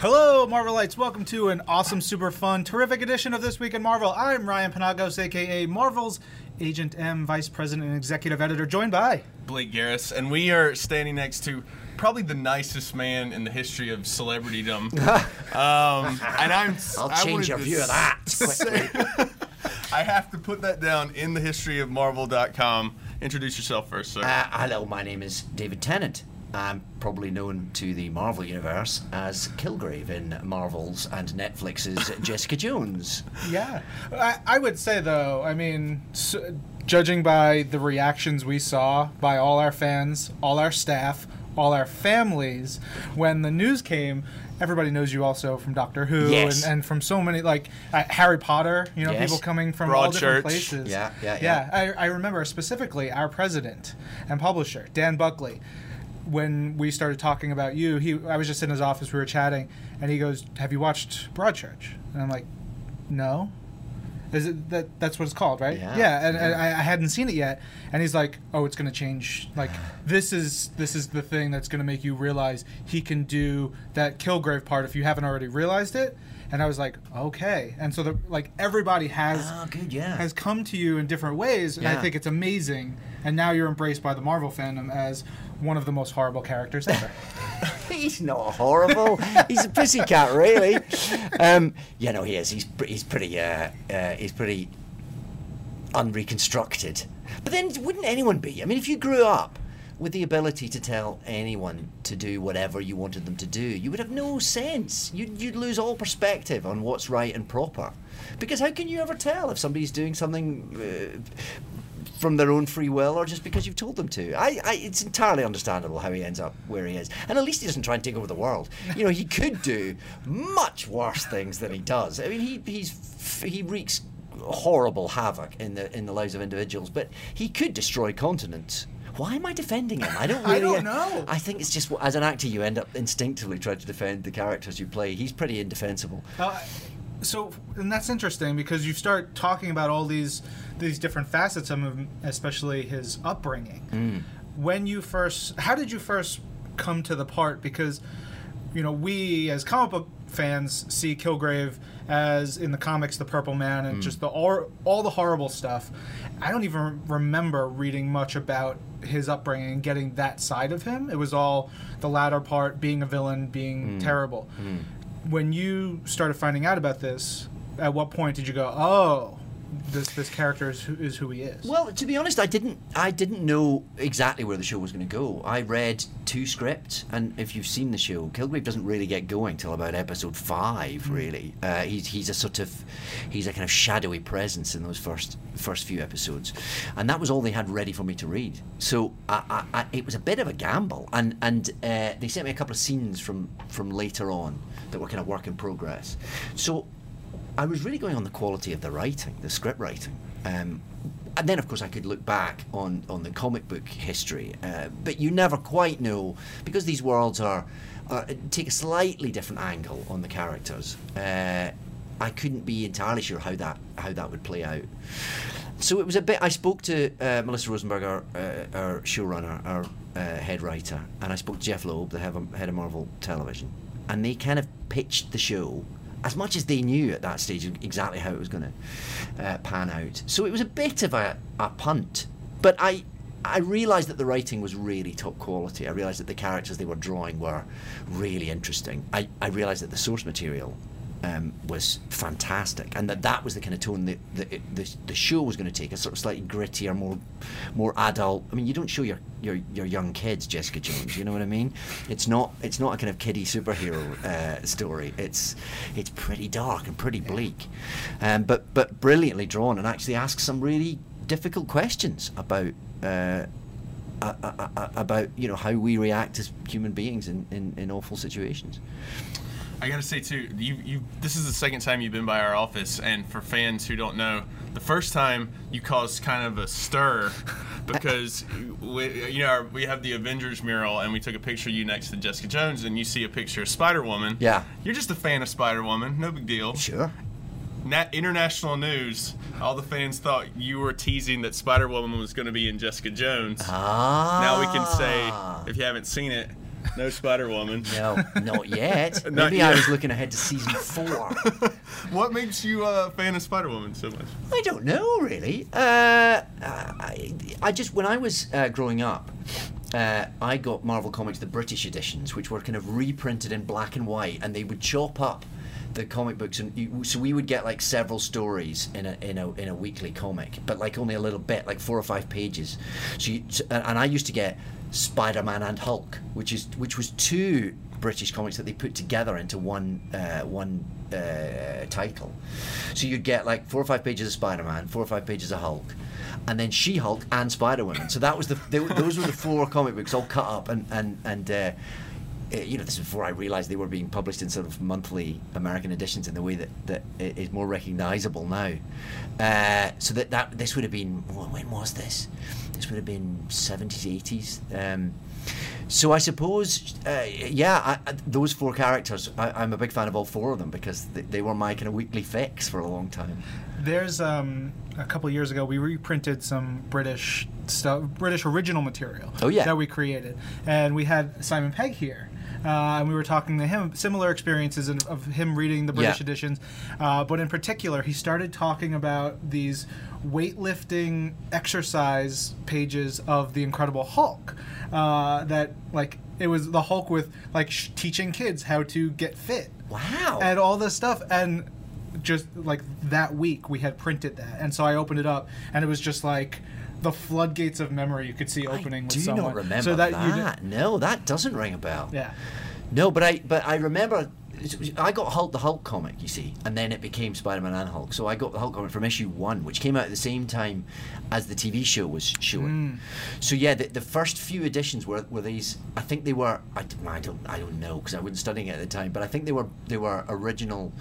Hello, Marvelites. Welcome to an awesome, super fun, terrific edition of This Week in Marvel. I'm Ryan Penagos, aka Marvel's Agent M, Vice President and Executive Editor, joined by Blake Garris, and we are standing next to probably the nicest man in the history of celebritydom. um, and I'm. I'll I change wanted your view of that quickly. I have to put that down in the history of Marvel.com. Introduce yourself first, sir. Uh, hello, my name is David Tennant. I'm probably known to the Marvel Universe as Kilgrave in Marvel's and Netflix's Jessica Jones. Yeah, I, I would say though, I mean, s- judging by the reactions we saw by all our fans, all our staff, all our families, when the news came, everybody knows you also from Doctor Who Yes. and, and from so many like uh, Harry Potter. You know, Yes. people coming from all different Broadchurch. places. Yeah, yeah, yeah. I, I remember specifically our president and publisher Dan Buckley. When we started talking about you, he I was just in his office. We were chatting, and he goes, "Have you watched Broadchurch?" And I'm like, "No." Is it that? That's what it's called, right? Yeah, and, and I, I hadn't seen it yet, and he's like, "Oh, it's gonna change. Like this is this is the thing that's gonna make you realize he can do that Kilgrave part if you haven't already realized it." And I was like, "Okay." And so the like everybody has Oh, good, yeah. has come to you in different ways, and I think it's amazing. And now you're embraced by the Marvel fandom as one of the most horrible characters ever. He's not horrible. he's a pussycat, really. Um, you know, he is. He's he's pretty uh, uh, he's pretty unreconstructed. But then, wouldn't anyone be? I mean, if you grew up with the ability to tell anyone to do whatever you wanted them to do, you would have no sense. You'd, you'd lose all perspective on what's right and proper. Because how can you ever tell if somebody's doing something uh, from their own free will or just because you've told them to. I, I, it's entirely understandable how he ends up where he is. And at least he doesn't try and take over the world. You know, he could do much worse things than he does. I mean, he, he's, he wreaks horrible havoc in the, in the lives of individuals, but he could destroy continents. Why am I defending him? I don't really. I don't know. I think it's just as an actor, you end up instinctively trying to defend the characters you play. He's pretty indefensible. Uh, so, and that's interesting because you start talking about all these these different facets of him, especially his upbringing. Mm. When you first, how did you first come to the part? Because you know, we as comic book fans see Kilgrave as in the comics the Purple Man and mm. just the all, all the horrible stuff. I don't even remember reading much about his upbringing and getting that side of him. It was all the latter part, being a villain, being mm. terrible. When you started finding out about this, at what point did you go, "Oh, this this character is who, is who he is"? Well, to be honest, I didn't. I didn't know exactly where the show was going to go. I read two scripts, and if you've seen the show, Kilgrave doesn't really get going till about episode five. Really, uh, he's he's a sort of he's a kind of shadowy presence in those first first few episodes, and that was all they had ready for me to read. So I, I, I, it was a bit of a gamble, and and uh, they sent me a couple of scenes from from later on that were kind of work in progress. So I was really going on the quality of the writing, the script writing. Um, and then, of course, I could look back on, on the comic book history, uh, but you never quite know because these worlds are, are take a slightly different angle on the characters. Uh, I couldn't be entirely sure how that how that would play out. So it was a bit. I spoke to uh, Melissa Rosenberg, our, uh, our showrunner, our uh, head writer, and I spoke to Jeph Loeb, the head of, head of Marvel Television, and they kind of pitched the show as much as they knew at that stage exactly how it was going to uh, pan out. So it was a bit of a, a punt, but I. I realised that the writing was really top quality. I realised that the characters they were drawing were really interesting. I, I realised that the source material um, was fantastic, and that that was the kind of tone that, that it, the, the show was going to take a sort of slightly grittier, more more adult. I mean, you don't show your, your, your young kids Jessica Jones. You know what I mean? It's not it's not a kind of kiddie superhero uh, story. It's it's pretty dark and pretty bleak, um, but but brilliantly drawn, and actually asks some really difficult questions about. Uh, a- a- a- about you know how we react as human beings in, in, in awful situations. I gotta say too, you you this is the second time you've been by our office, and for fans who don't know, the first time you caused kind of a stir because we, you know we have the Avengers mural, and we took a picture of you next to Jessica Jones, and you see a picture of Spider Woman. Yeah. you're just a fan of Spider Woman, no big deal. Sure. Nat- international news, all the fans thought you were teasing that Spider Woman was going to be in Jessica Jones. Ah. Now we can say, if you haven't seen it, No Spider Woman. No, not yet. Not Maybe I was looking ahead to season four. What makes you a fan of Spider Woman so much? I don't know really. Uh, I, I just when I was uh, growing up, uh, I got Marvel Comics the British editions, which were kind of reprinted in black and white, and they would chop up the comic books, and you, so we would get like several stories in a in a in a weekly comic, but like only a little bit, like four or five pages. So, you, so and I used to get Spider-Man and Hulk, which is which was two British comics that they put together into one uh, one uh, title. So you'd get like four or five pages of Spider-Man, four or five pages of Hulk, and then She-Hulk and Spider-Woman. So that was the they, those were the four comic books all cut up and and and. Uh, you know, this is before I realised they were being published in sort of monthly American editions in the way that, that i- more recognisable now. Uh, so that, that this would have been wh- when was this? This would have been seventies, eighties. Um, so I suppose, uh, yeah, I, those four characters. I, I'm a big fan of all four of them because they, they were my kind of weekly fix for a long time. There's um, a couple of years ago we reprinted some British stuff, British original material. Oh, yeah. that we created, and we had Simon Pegg here. Uh, and we were talking to him similar experiences of, of him reading the British Yeah. editions, uh, but in particular, he started talking about these weightlifting exercise pages of the Incredible Hulk. Uh, that like it was the Hulk with like sh- teaching kids how to get fit Wow. and all this stuff and just like that week we had printed that and so i opened it up and it was just like the floodgates of memory you could see opening I with do someone not remember so that. that, you did, no, that doesn't ring a bell. yeah No, but I but I remember I got Hulk the Hulk comic, you see, and then it became Spider-Man and Hulk. So I got the Hulk comic from issue one, which came out at the same time as the TV show was showing. So yeah, the, the first few editions were, were these. I think they were. I, I don't I don't know because I wasn't studying it at the time, but I think they were they were original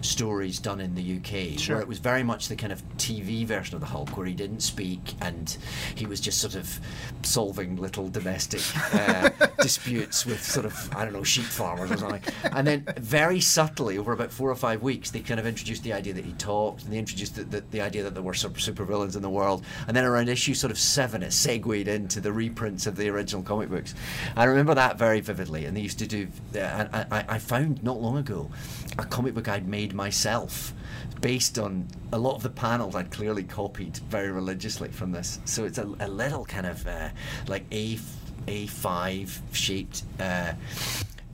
stories done in the UK, Sure. where it was very much the kind of TV version of the Hulk, where he didn't speak and he was just sort of solving little domestic uh, disputes with sort of I don't know sheep farmers or something. And then very subtly, over about four or five weeks, they kind of introduced the idea that he talked, and they introduced the, the, the idea that there were super villains in the world. And then around issue sort of seven, it segued into the reprints of the original comic books. I remember that very vividly. And they used to do. Uh, I, I- I found not long ago a comic book I'd made myself based on a lot of the panels I'd clearly copied very religiously from this. So it's a, a little kind of uh, like A A5 shaped. Uh,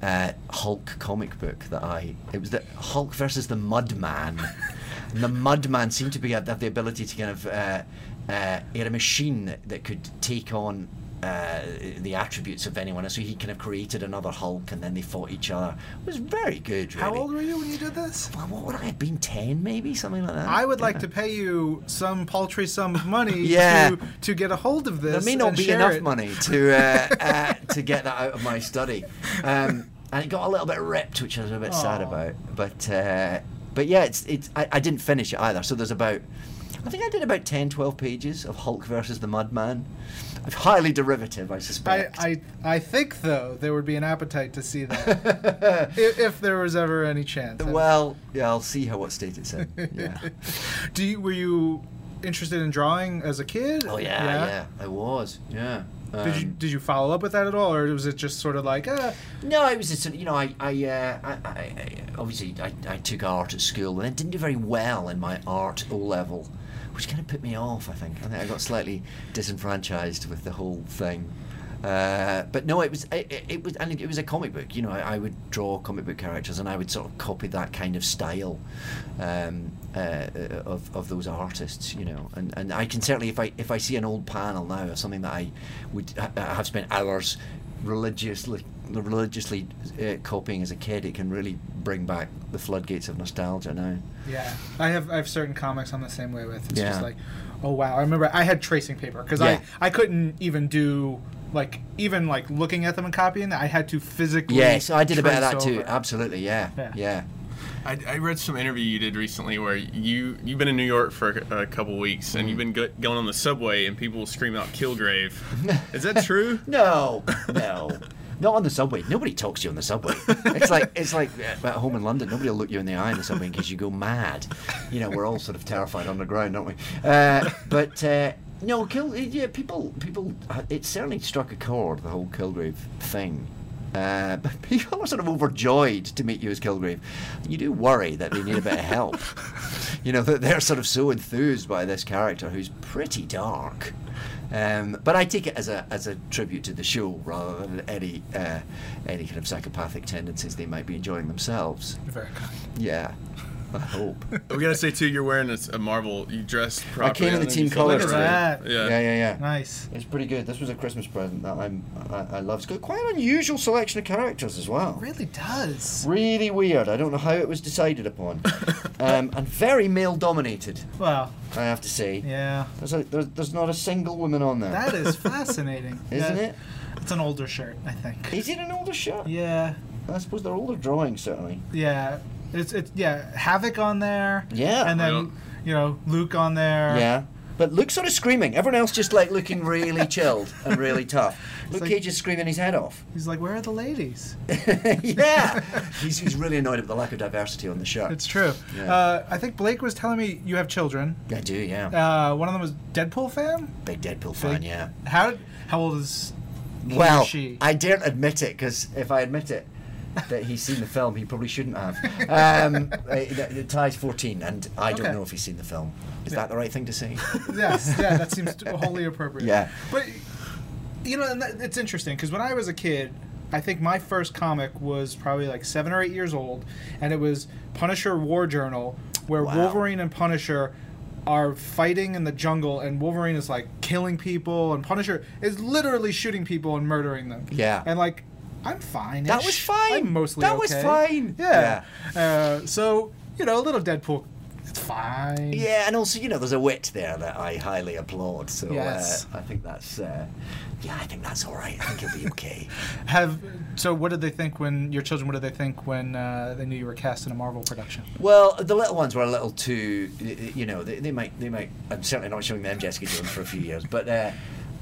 uh, Hulk comic book that I it was the Hulk versus the Mudman, and the Mudman seemed to be have the ability to kind of uh, uh, he had a machine that, that could take on uh, the attributes of anyone, And so he kind of created another Hulk, and then they fought each other. It was very good. Really. how old were you when you did this Well, what would I have been? Ten, maybe something like that. i would like to pay you some paltry sum of money Yeah. to, to get a hold of this There may not be enough it. money to uh, uh, to get that out of my study, um, and it got a little bit ripped, which I was a bit sad about. But uh, but yeah, it's it's I, I didn't finish it either. So there's about I think I did about 10, 12 pages of Hulk versus the Mudman. Highly derivative, I suspect. I I I think though there would be an appetite to see that if, if there was ever any chance. well, yeah, I'll see how what state it's in. Yeah. Do you were you interested in drawing as a kid? Oh yeah, yeah, I was. Yeah. Did you Um, did you follow up with that at all, or was it just sort of like, uh, No, it was just you know I I, uh, I, I I obviously I, I took art at school and then didn't do very well in my art O level, which kind of put me off. I think I think I got slightly disenfranchised with the whole thing. Uh, but no, it was it, it- it was and it was a comic book. You know, I, I would draw comic book characters and I would sort of copy that kind of style um, uh, of of those artists. You know, and, and I can certainly if I if I see an old panel now of something that I would ha- have spent hours religiously religiously uh, copying as a kid, it can really bring back the floodgates of nostalgia now. yeah? I have I have certain comics I'm the same way with. It's Yeah. just like, oh wow. I remember I had tracing paper because Yeah. I I couldn't even do like even like looking at them and copying. I had to physically. Yes, I did a bit of that too. over. Absolutely, yeah, Yeah. I, I read some interview you did recently where you you've been in New York for a, a couple weeks and you've been go, going on the subway and people will scream out Kilgrave. Is that true? No, no. Not on the subway. Nobody talks to you on the subway. It's like it's like uh, at home in London. Nobody will look you in the eye in the subway in case you go mad. You know, we're all sort of terrified underground, aren't we? Uh, but uh, no, kill. Yeah, people, people. uh, It certainly struck a chord. The whole Kilgrave thing. Uh, but people are sort of overjoyed to meet you as Kilgrave. You do worry that they need a bit of help. you know, that they're sort of so enthused by this character who's pretty dark. Um, but I take it as a as a tribute to the show rather than any uh, any kind of psychopathic tendencies they might be enjoying themselves. Very kind. Yeah, I hope. We gotta say too, you're wearing a, a Marvel. You dressed properly. I came in the team you colours Look at that. Yeah. yeah, yeah, yeah. Nice. It's pretty good. This was a Christmas present that I'm I, I love. It's got quite an unusual selection of characters as well. Really does. Really weird. I don't know how it was decided upon, um, and very male dominated. Well, I have to say. yeah. There's, a, there's there's not a single woman on there. That is fascinating. Isn't Yeah. it? It's an older shirt, I think. Is it an older shirt? Yeah. I suppose they're older drawings certainly. Yeah. It's it's yeah, Havoc on there. Yeah. And then Well- you know, Luke on there. Yeah. But Luke's sort of screaming. Everyone else just like looking really chilled and really tough. Luke like- Cage is screaming his head off. He's like, Where are the ladies? yeah. he's, he's really annoyed at the lack of diversity on the show. It's true. Yeah. Uh, I think Blake was telling me you have children. I do, yeah. Uh, one of them was Deadpool fan. Big Deadpool fan, Big- yeah. How how old is he Well, or she? I daren't admit it because if I admit it, that he's seen the film, he probably shouldn't have. Um, uh, the- Ty's 14, and I don't Okay. know if he's seen the film. Is Yeah. that the right thing to say? yes, yeah, that seems wholly appropriate. Yeah. but you know, it's interesting because when I was a kid, I think my first comic was probably like seven or eight years old, and it was Punisher War Journal, where Wow. Wolverine and Punisher are fighting in the jungle, and Wolverine is like killing people, and Punisher is literally shooting people and murdering them. Yeah. and like. I'm fine. That was fine. I'm mostly That was fine. Yeah. Uh, so you know, a little Deadpool, it's fine. Yeah, and also, you know, there's a wit there that I highly applaud. So Yes. uh, I think that's, uh, yeah, I think that's all right. I think he'll be okay. Have so? What did they think when your children? What did they think when uh, they knew you were cast in a Marvel production? Well, the little ones were a little too, y- y- you know, they, they might, they might. I'm certainly not showing them Jessica Jones for a few years, but, uh,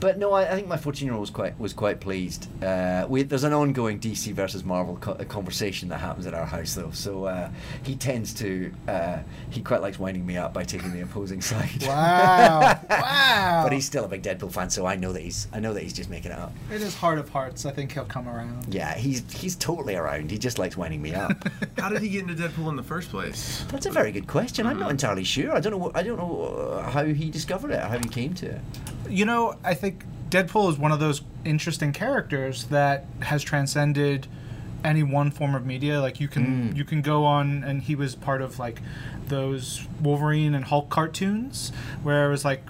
but no, I, I think my 14 year old was quite was quite pleased. Uh, we, there's an ongoing DC versus Marvel co- uh, conversation that happens at our house, though. So uh, he tends to, uh, he quite likes winding me up by taking the opposing side. Wow! wow! But he's still a big Deadpool fan, so I know that he's, I know that he's just making it up. in his heart of hearts, I think he'll come around. Yeah, he's he's totally around. He just likes winding me up. How did he get into Deadpool in the first place? That's a very good question. I'm not entirely sure. I don't know. what- I don't know uh, how he discovered it, how he came to it. You know, I think Deadpool is one of those interesting characters that has transcended any one form of media. Like you can mm. you can go on, and he was part of like those Wolverine and Hulk cartoons, where it was like.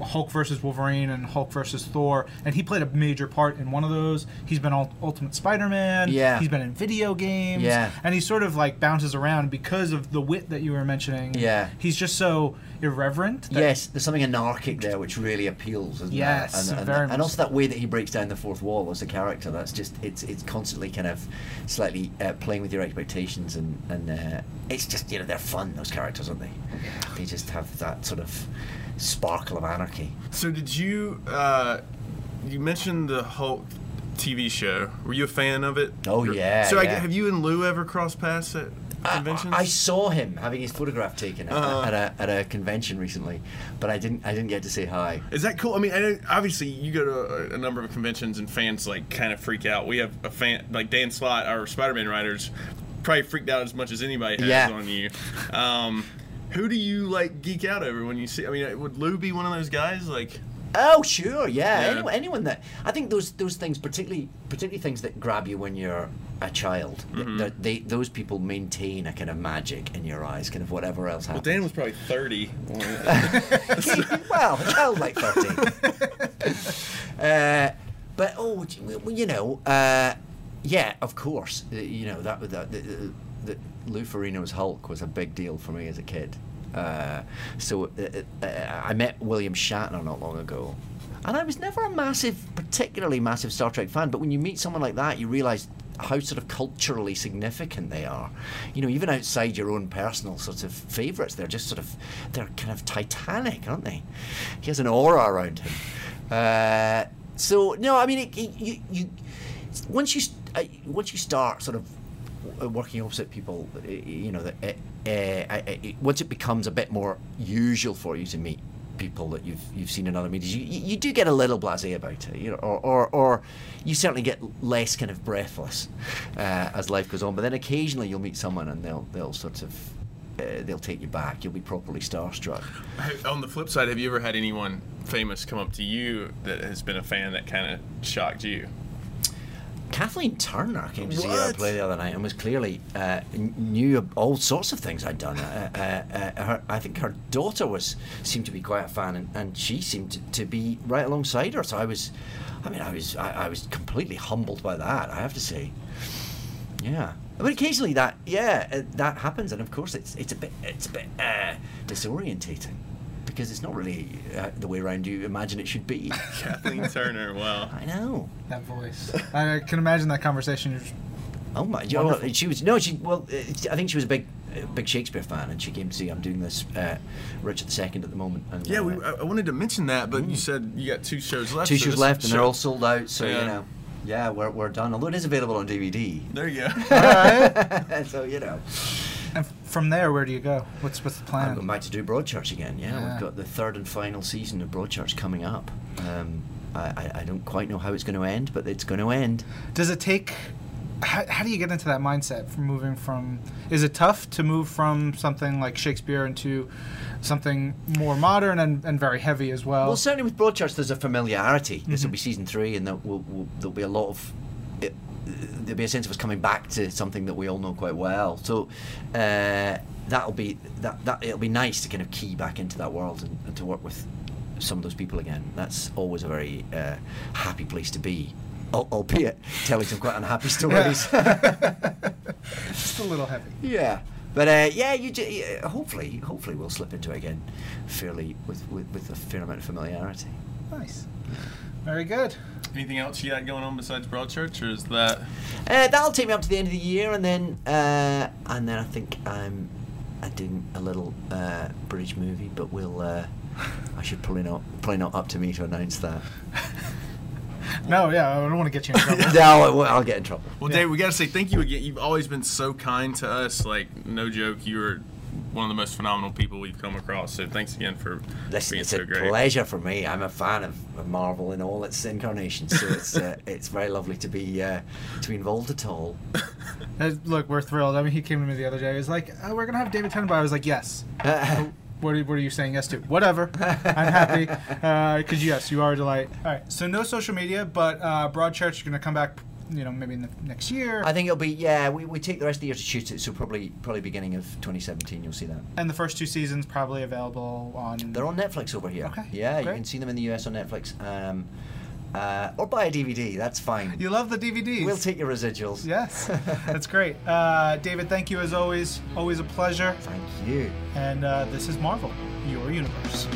Hulk versus Wolverine and Hulk versus Thor, and he played a major part in one of those. He's been Ul- Ultimate Spider-Man. Yeah. He's been in video games. Yeah. And he sort of like bounces around because of the wit that you were mentioning. Yeah. He's just so irreverent. that- Yes, there's something anarchic there which really appeals, isn't Yes, there? And, and, and also that way that he breaks down the fourth wall as a character. That's just it's it's constantly kind of slightly uh, playing with your expectations, and and uh, it's just you know they're fun those characters, aren't they? They just have that sort of sparkle of anarchy. So did you? Uh, you mentioned the Hulk TV show. Were you a fan of it? Oh, yeah, So I, have you and Lou ever crossed paths at conventions? I, I saw him having his photograph taken at, Uh-huh. at, a, at a convention recently, but I didn't I didn't get to say hi. Is that cool? I mean, I know, obviously you go to a, a number of conventions and fans like kind of freak out. We have a fan like Dan Slott, our Spider-Man writers, probably freaked out as much as anybody has Yeah. on you. Um, who do you like geek out over when you see? I mean, would Lou be one of those guys? Like, Oh sure, yeah. Yeah. Anyone, anyone that I think those those things, particularly particularly things that grab you when you're a child, Mm-hmm. that they those people maintain a kind of magic in your eyes, kind of whatever else well. Dan was probably thirty. well, a child like thirteen. uh, but oh, you know, uh, yeah, of course, uh, you know that that the, the, Lou Ferrigno's Hulk was a big deal for me as a kid. Uh, so uh, uh, I met William Shatner not long ago, and I was never a massive, particularly massive Star Trek fan. But when you meet someone like that, you realise how sort of culturally significant they are. You know, even outside your own personal sort of favourites, they're just sort of they're kind of titanic, aren't they? He has an aura around him. Uh, so no, I mean, it, you you once you uh, once you start sort of uh, working opposite people, uh, you know, that uh, uh, uh, once it becomes a bit more usual for you to meet people that you've you've seen in other medias, you, you do get a little blasé about it, you know, or, or, or you certainly get less kind of breathless uh, as life goes on. But then occasionally you'll meet someone and they'll they'll sort of they'll take you back. You'll be properly starstruck. On the flip side, have you ever had anyone famous come up to you that has been a fan that kind of shocked you? Kathleen Turner came to see our What? play the other night and was clearly uh, kn- knew all sorts of things I'd done. Uh, uh, uh, her, I think her daughter was seemed to be quite a fan, and, and she seemed to, to be right alongside her. So I was, I mean, I was I, I was completely humbled by that. I have to say, yeah. But occasionally that yeah uh, that happens, and of course it's it's a bit it's a bit uh, disorientating because it's not really uh, the way around you imagine it should be. Kathleen Turner. Wow. I know. That voice. I can imagine that conversation. Oh my! You know, she was no, she well, I think she was a big, uh, big Shakespeare fan, and she came to see. I'm doing this uh, Richard II at the moment. And, Yeah, uh, we, I I wanted to mention that, but you said you got two shows left. two so shows this left, and they're all sold out. So Yeah. you know, yeah, we're, we're done. Although it is available on DVD, There you go. so you know, And from there, where do you go? What's what's the plan? I'm going back to do Broadchurch again. Yeah, Yeah. we've got the third and final season of Broadchurch coming up. Um, I, I, don't quite know how it's going to end, but it's going to end. Does it take? How, how do you get into that mindset from moving from? Is it tough to move from something like Shakespeare into something more modern and, and very heavy as well? Well, certainly with Broadchurch, there's a familiarity. This will Mhm. be season three, and there will, will, there'll be a lot of. There'll be a sense of us coming back to something that we all know quite well. So uh, that'll be that, that it'll be nice to kind of key back into that world and, and to work with some of those people again. That's always a very uh, happy place to be, al- albeit telling some quite unhappy stories. Just a little heavy. Yeah. But uh, yeah, you hopefully, hopefully we'll slip into it again, fairly with, with, with a fair amount of familiarity. Nice. Very good. Anything else you got going on besides Broadchurch, or is that? Uh, that'll take me up to the end of the year, and then uh, and then I think I'm doing a little uh, British movie, but we'll. Uh, I should probably not probably not up to me to announce that. No, yeah, I don't want to get you in trouble. no, I won't- I'll get in trouble. Well, Yeah. Dave, we got to say thank you again. You've always been so kind to us. Like, no joke, you're one of the most phenomenal people we've come across. So thanks again for Listen, being it's so a great. pleasure for me. I'm a fan of, of Marvel in all its incarnations, so it's uh, it's very lovely to be uh, to be involved at all. Uh, Look, we're thrilled. I mean, he came to me the other day. He was like, oh, "We're gonna have David Tennant." I was like, "Yes." What are, what are you saying yes to? Whatever. I'm happy. Because, yes, you are a delight. All right. So, no social media, but uh, Broadchurch, you're going to come back, you know, maybe in the next year. I think it'll be yeah. We, we take the rest of the year to shoot it, so probably probably beginning of 2017 you'll see that. and the first two seasons probably available on. They're on Netflix over here. Okay, Yeah, great. you can see them in the US on Netflix. Um, uh, or buy a DVD. That's fine. You love the DVDs. We'll take your residuals. Yes. That's great. Uh, David, thank you as always. Always a pleasure. Thank you. And uh, this is Marvel, your universe.